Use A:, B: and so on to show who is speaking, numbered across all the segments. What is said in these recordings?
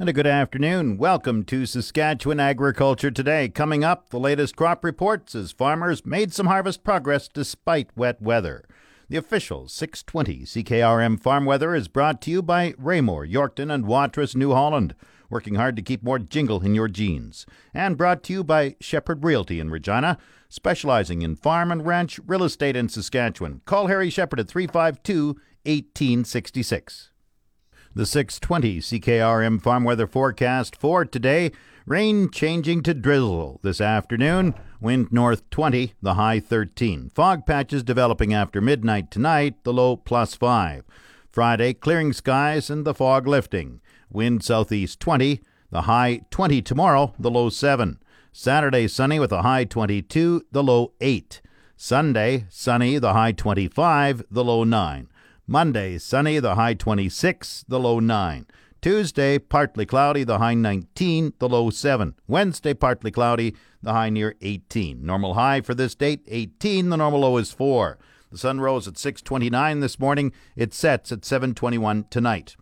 A: And a good afternoon. Welcome to Saskatchewan Agriculture Today. Coming up, the latest crop reports as farmers made some harvest progress despite wet weather. The official 620 CKRM farm weather is brought to you by Raymore, Yorkton, and Watrous, New Holland, working hard to keep more jingle in your jeans. And brought to you by Shepherd Realty in Regina, specializing in farm and ranch real estate in Saskatchewan. Call Harry Shepherd at 352 1866. The 620 CKRM farm weather forecast for today rain changing to drizzle this afternoon, wind north 20, the high 13. Fog patches developing after midnight tonight, the low plus 5. Friday, clearing skies and the fog lifting. Wind southeast 20, the high 20 tomorrow, the low 7. Saturday, sunny with a high 22, the low 8. Sunday, sunny, the high 25, the low 9. Monday, sunny, the high 26, the low 9. Tuesday, partly cloudy, the high 19, the low 7. Wednesday, partly cloudy, the high near 18. Normal high for this date, 18. The normal low is 4. The sun rose at 6:29 this morning. It sets at 7:21 tonight.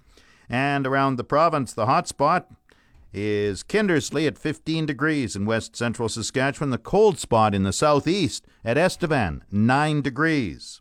A: And around the province, the hot spot is Kindersley at 15 degrees in west central Saskatchewan. The cold spot in the southeast at Estevan, 9 degrees.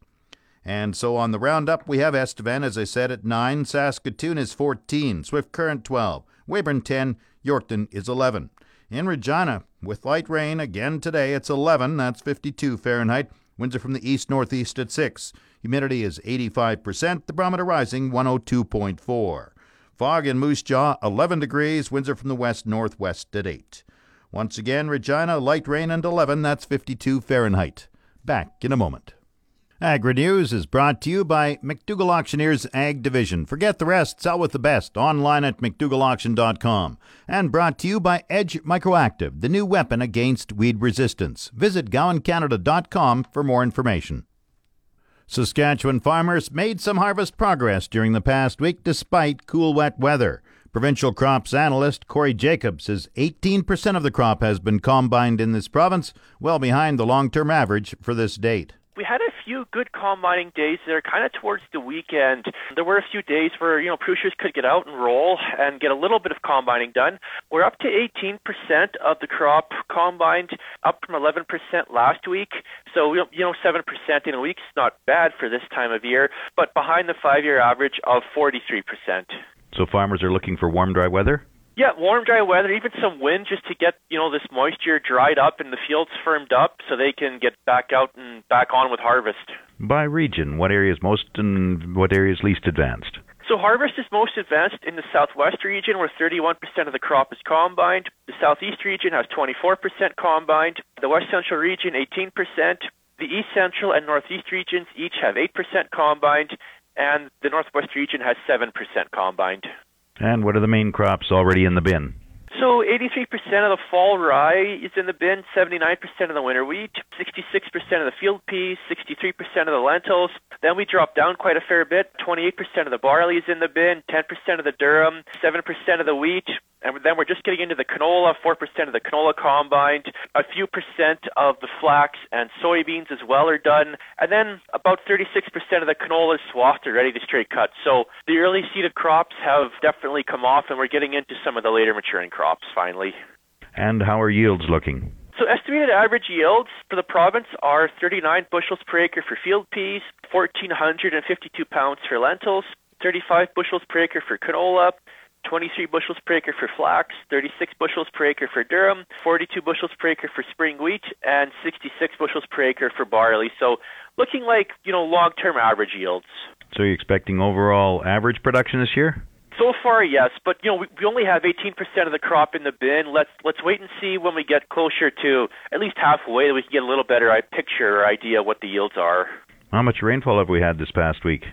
A: And so on the roundup, we have Estevan, as I said, at 9. Saskatoon is 14. Swift Current 12. Weyburn 10. Yorkton is 11. In Regina, with light rain again today, it's 11. That's 52 Fahrenheit. Winds are from the east northeast at 6. Humidity is 85%. The barometer rising 102.4. Fog in Moose Jaw 11 degrees. Winds are from the west northwest at 8. Once again, Regina, light rain and 11. That's 52 Fahrenheit. Back in a moment. Agri News is brought to you by McDougall Auctioneers Ag Division. Forget the rest, sell with the best. Online at McDougallAuction.com. And brought to you by Edge Microactive, the new weapon against weed resistance. Visit GowanCanada.com for more information. Saskatchewan farmers made some harvest progress during the past week despite cool, wet weather. Provincial crops analyst Corey Jacobs says 18% of the crop has been combined in this province, well behind the long term average for this date
B: we had a few good combining days there, kind of towards the weekend. There were a few days where, you know, producers could get out and roll and get a little bit of combining done. We're up to 18% of the crop combined, up from 11% last week. So, you know, 7% in a week is not bad for this time of year, but behind the five year average of 43%.
A: So farmers are looking for warm, dry weather?
B: Yeah, warm, dry weather, even some wind just to get, you know, this moisture dried up and the fields firmed up so they can get back out and back on with harvest.
A: By region, what areas most and what areas least advanced?
B: So harvest is most advanced in the southwest region where 31% of the crop is combined. The southeast region has 24% combined. The west central region 18%. The east central and northeast regions each have 8% combined and the northwest region has 7% combined.
A: And what are the main crops already in the bin?
B: So 83% of the fall rye is in the bin, 79% of the winter wheat, 66% of the field peas, 63% of the lentils. Then we drop down quite a fair bit. 28% of the barley is in the bin, 10% of the durum, 7% of the wheat, and then we're just getting into the canola, 4% of the canola combined, a few percent of the flax and soybeans as well are done, and then about 36% of the canola is swathed or ready to straight cut. So the early seeded crops have definitely come off, and we're getting into some of the later maturing crops finally.
A: And how are yields looking?
B: So estimated average yields for the province are 39 bushels per acre for field peas, 1,452 pounds for lentils, 35 bushels per acre for canola, 23 bushels per acre for flax, 36 bushels per acre for durum, 42 bushels per acre for spring wheat, and 66 bushels per acre for barley. So looking like, you know, long-term average yields.
A: So you're expecting overall average production this year?
B: So far, yes, but you know we, we only have 18% of the crop in the bin. Let's let's wait and see when we get closer to at least halfway that we can get a little better picture or idea what the yields are.
A: How much rainfall have we had this past week?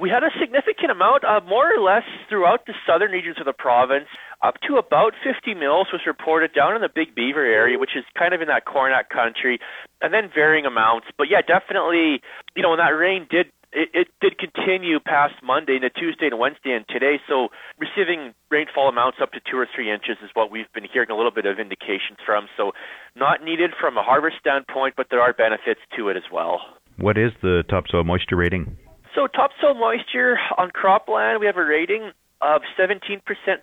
B: We had a significant amount, uh, more or less throughout the southern regions of the province. Up to about 50 mils was reported down in the Big Beaver area, which is kind of in that Coronach country, and then varying amounts. But yeah, definitely, you know, when that rain did it, it did continue past Monday into Tuesday and Wednesday and today. So receiving rainfall amounts up to two or three inches is what we've been hearing a little bit of indications from. So not needed from a harvest standpoint, but there are benefits to it as well.
A: What is the topsoil moisture rating?
B: So topsoil moisture on cropland, we have a rating of 17%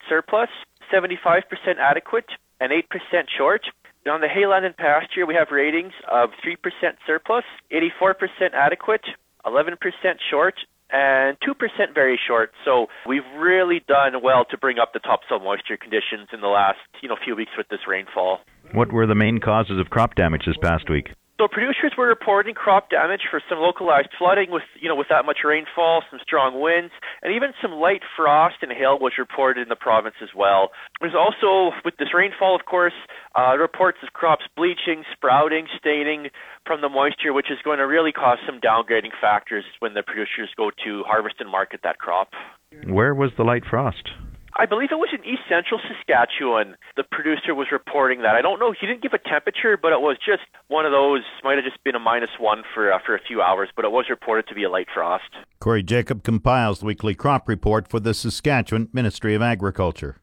B: surplus. 75% adequate and 8% short. On the hayland and pasture, we have ratings of 3% surplus, 84% adequate, 11% short, and 2% very short. So we've really done well to bring up the topsoil moisture conditions in the last, you know, few weeks with this rainfall.
A: What were the main causes of crop damage this past week?
B: So producers were reporting crop damage for some localized flooding with, you know, with that much rainfall, some strong winds, and even some light frost and hail was reported in the province as well. There's also, with this rainfall, of course, uh, reports of crops bleaching, sprouting, staining from the moisture, which is going to really cause some downgrading factors when the producers go to harvest and market that crop.
A: Where was the light frost?
B: I believe it was in east central Saskatchewan. The producer was reporting that. I don't know. He didn't give a temperature, but it was just one of those. Might have just been a minus one for uh, for a few hours, but it was reported to be a light frost.
A: Corey Jacob compiles the weekly crop report for the Saskatchewan Ministry of Agriculture.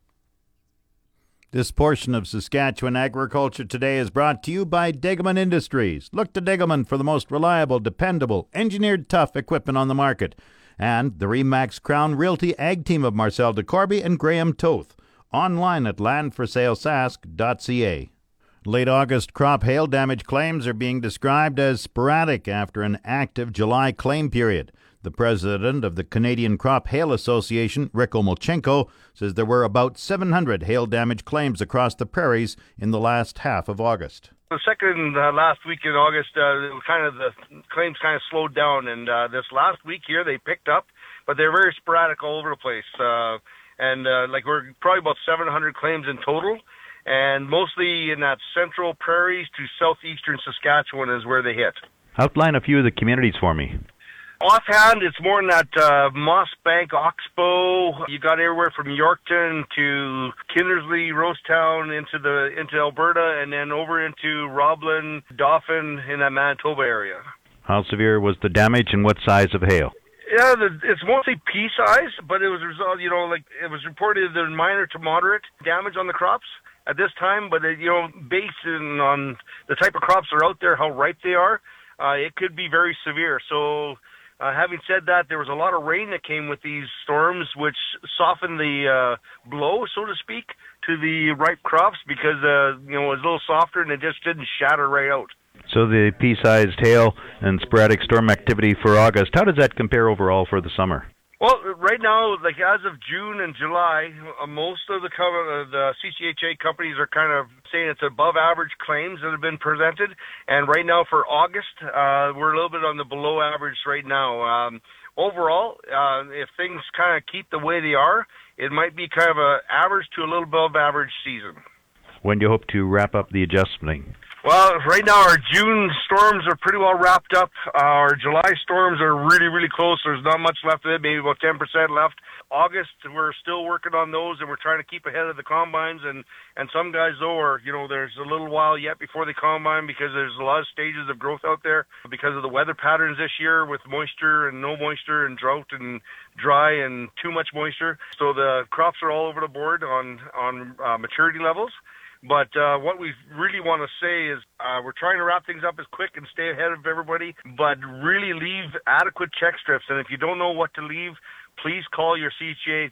A: This portion of Saskatchewan Agriculture Today is brought to you by Degelman Industries. Look to Degelman for the most reliable, dependable, engineered tough equipment on the market and the Remax Crown Realty Ag Team of Marcel DeCorby and Graham Toth. Online at landforsalesask.ca. Late August crop hail damage claims are being described as sporadic after an active July claim period. The president of the Canadian Crop Hail Association, Rick Omolchenko, says there were about 700 hail damage claims across the prairies in the last half of August.
C: The second uh, last week in August, uh, kind of the claims kind of slowed down, and uh, this last week here they picked up, but they're very sporadic all over the place. Uh, and uh, like we're probably about 700 claims in total, and mostly in that central prairies to southeastern Saskatchewan is where they hit.
A: Outline a few of the communities for me
C: offhand, it's more in that uh, Moss Bank, Oxbow. You got everywhere from Yorkton to Kindersley, Rosetown into the into Alberta, and then over into Roblin, Dauphin in that Manitoba area.
A: How severe was the damage, and what size of hail?
C: Yeah, the, it's mostly pea size, but it was result. You know, like it was reported that minor to moderate damage on the crops at this time, but it, you know, based on the type of crops that are out there, how ripe they are, uh, it could be very severe. So uh, having said that, there was a lot of rain that came with these storms, which softened the uh, blow, so to speak, to the ripe crops because uh, you know it was a little softer and it just didn't shatter right out.
A: So the pea-sized hail and sporadic storm activity for August, how does that compare overall for the summer?
C: Well, right now, like as of June and July, uh, most of the co- uh, the CCHA companies are kind of saying it's above average claims that have been presented. And right now for August, uh, we're a little bit on the below average right now. Um, overall, uh, if things kind of keep the way they are, it might be kind of a average to a little above average season.
A: When do you hope to wrap up the adjusting?
C: Well, right now our June storms are pretty well wrapped up. Our July storms are really, really close. There's not much left of it, maybe about 10% left. August, we're still working on those and we're trying to keep ahead of the combines. And, and some guys, though, are, you know, there's a little while yet before they combine because there's a lot of stages of growth out there because of the weather patterns this year with moisture and no moisture and drought and dry and too much moisture. So the crops are all over the board on, on uh, maturity levels. But uh, what we really want to say is uh, we're trying to wrap things up as quick and stay ahead of everybody, but really leave adequate check strips. And if you don't know what to leave, please call your CCA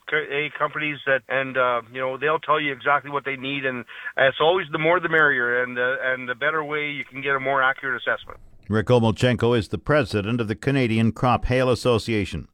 C: companies that, and uh, you know they'll tell you exactly what they need. And it's always the more the merrier, and the, and the better way you can get a more accurate assessment.
A: Rick Omolchenko is the president of the Canadian Crop Hail Association.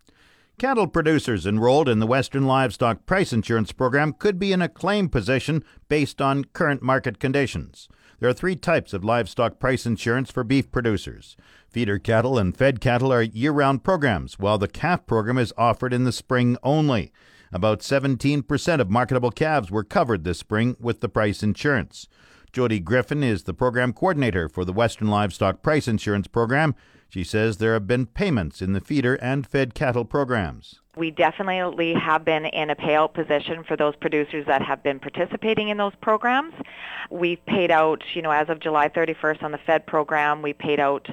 A: Cattle producers enrolled in the Western Livestock Price Insurance Program could be in a claim position based on current market conditions. There are three types of livestock price insurance for beef producers. Feeder cattle and fed cattle are year round programs, while the calf program is offered in the spring only. About 17% of marketable calves were covered this spring with the price insurance. Jody Griffin is the program coordinator for the Western Livestock Price Insurance Program. She says there have been payments in the feeder and fed cattle programs.
D: We definitely have been in a payout position for those producers that have been participating in those programs. We've paid out, you know, as of July 31st on the Fed program, we paid out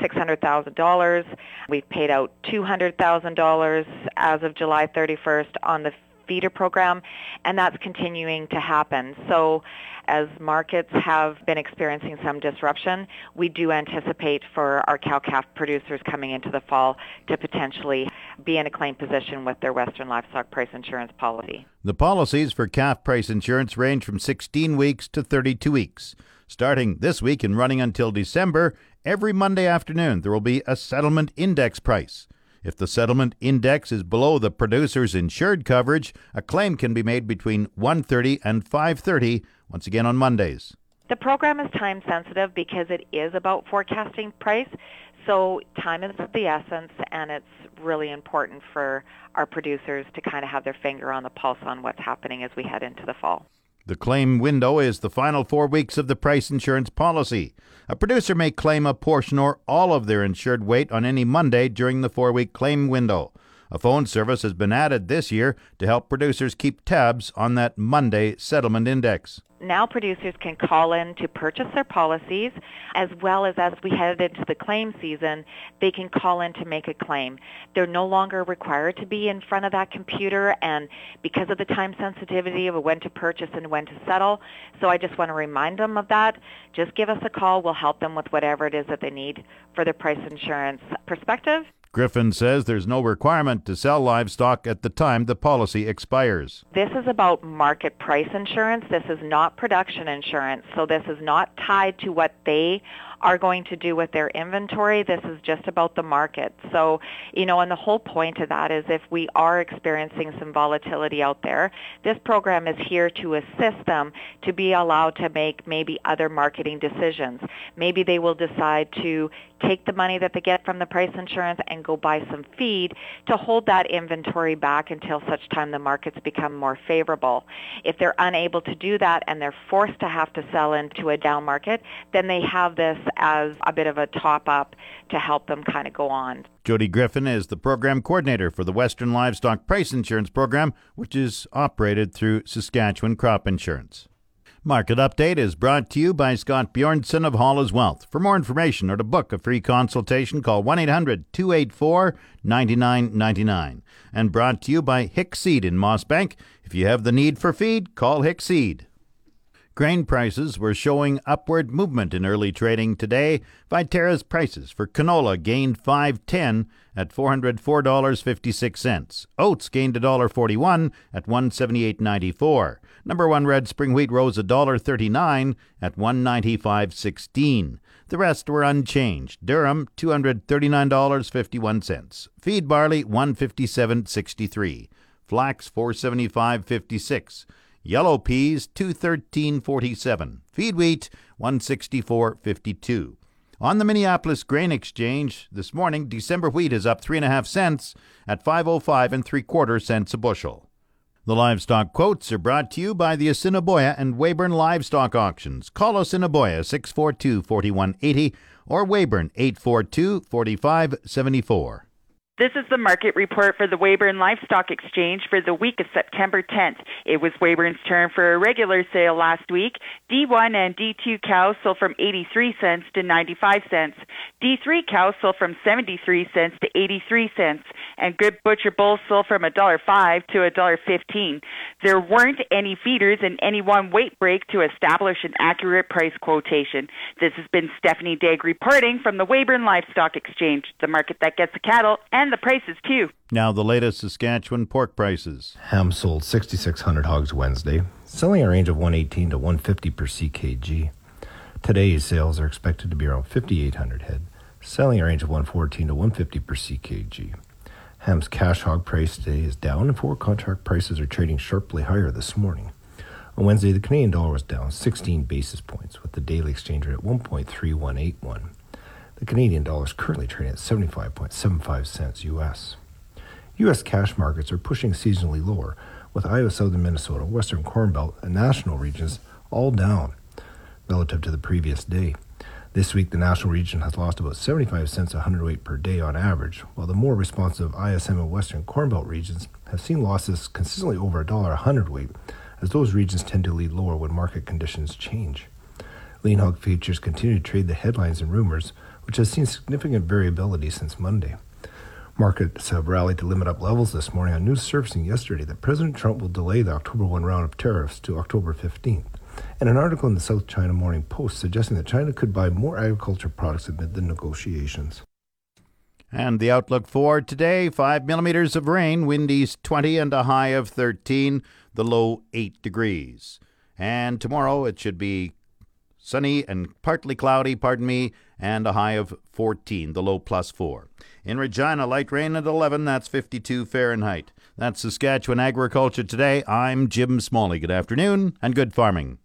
D: $600,000. We've paid out $200,000 as of July 31st on the feeder program. and that's continuing to happen. So as markets have been experiencing some disruption, we do anticipate for our cow-calf producers coming into the fall to potentially be in a claim position with their Western Livestock Price Insurance policy.
A: The policies for calf price insurance range from 16 weeks to 32 weeks. Starting this week and running until December, every Monday afternoon there will be a settlement index price. If the settlement index is below the producer's insured coverage, a claim can be made between 1:30 and 5:30 once again on Mondays.
D: The program is time sensitive because it is about forecasting price. So time is the essence and it's really important for our producers to kind of have their finger on the pulse on what's happening as we head into the fall.
A: The claim window is the final four weeks of the price insurance policy. A producer may claim a portion or all of their insured weight on any Monday during the four week claim window. A phone service has been added this year to help producers keep tabs on that Monday settlement index
D: now producers can call in to purchase their policies as well as as we head into the claim season, they can call in to make a claim. They're no longer required to be in front of that computer and because of the time sensitivity of when to purchase and when to settle. So I just want to remind them of that. Just give us a call. We'll help them with whatever it is that they need for their price insurance perspective.
A: Griffin says there's no requirement to sell livestock at the time the policy expires.
D: This is about market price insurance. This is not production insurance. So this is not tied to what they are going to do with their inventory. This is just about the market. So, you know, and the whole point of that is if we are experiencing some volatility out there, this program is here to assist them to be allowed to make maybe other marketing decisions. Maybe they will decide to take the money that they get from the price insurance and go buy some feed to hold that inventory back until such time the markets become more favorable. If they're unable to do that and they're forced to have to sell into a down market, then they have this as a bit of a top up to help them kind of go on.
A: Jody Griffin is the program coordinator for the Western Livestock Price Insurance Program, which is operated through Saskatchewan Crop Insurance. Market Update is brought to you by Scott Bjornson of Hall's Wealth. For more information or to book a free consultation, call 1 800 284 9999. And brought to you by Hick Seed in Mossbank. If you have the need for feed, call Hick Seed. Grain prices were showing upward movement in early trading today. Viterra's prices for canola gained 5.10 at $404.56. Oats gained $1.41 at 178.94. Number 1 red spring wheat rose $1.39 at 195.16. The rest were unchanged. Durum $239.51. Feed barley 157.63. Flax 475.56. Yellow peas 213.47. Feed wheat 164.52. On the Minneapolis Grain Exchange this morning, December wheat is up three and a half cents at 505 and three quarter cents a bushel. The livestock quotes are brought to you by the Assiniboia and Weyburn Livestock Auctions. Call Assiniboia 642 4180 or Weyburn 842 4574.
E: This is the market report for the Weyburn Livestock Exchange for the week of September 10th. It was Weyburn's turn for a regular sale last week. D1 and D2 cows sold from 83 cents to 95 cents. D3 cows sold from 73 cents to 83 cents. And good butcher bulls sold from $1.05 to $1.15. There weren't any feeders in any one weight break to establish an accurate price quotation. This has been Stephanie Degg reporting from the Weyburn Livestock Exchange, the market that gets the cattle and the prices too.
A: Now the latest Saskatchewan pork prices.
F: Ham sold 6,600 hogs Wednesday, selling a range of 118 to 150 per ckg. Today's sales are expected to be around 5,800 head, selling a range of 114 to 150 per ckg. Ham's cash hog price today is down, and forward contract prices are trading sharply higher this morning. On Wednesday, the Canadian dollar was down 16 basis points, with the daily exchange rate at 1.3181. The Canadian dollar is currently trading at 75.75 cents US. U.S. cash markets are pushing seasonally lower, with Iowa, southern Minnesota, western Corn Belt, and national regions all down relative to the previous day. This week, the national region has lost about 75 cents a hundredweight per day on average, while the more responsive ISM and western Corn Belt regions have seen losses consistently over a dollar a hundredweight, as those regions tend to lead lower when market conditions change. Lean hog futures continue to trade the headlines and rumors, which has seen significant variability since Monday. Markets have rallied to limit up levels this morning on news surfacing yesterday that President Trump will delay the October 1 round of tariffs to October 15th, and an article in the South China Morning Post suggesting that China could buy more agriculture products amid the negotiations.
A: And the outlook for today 5 millimeters of rain, wind east 20 and a high of 13, the low 8 degrees. And tomorrow it should be sunny and partly cloudy, pardon me, and a high of 14, the low plus 4. In Regina, light rain at 11, that's 52 Fahrenheit. That's Saskatchewan Agriculture Today. I'm Jim Smalley. Good afternoon and good farming.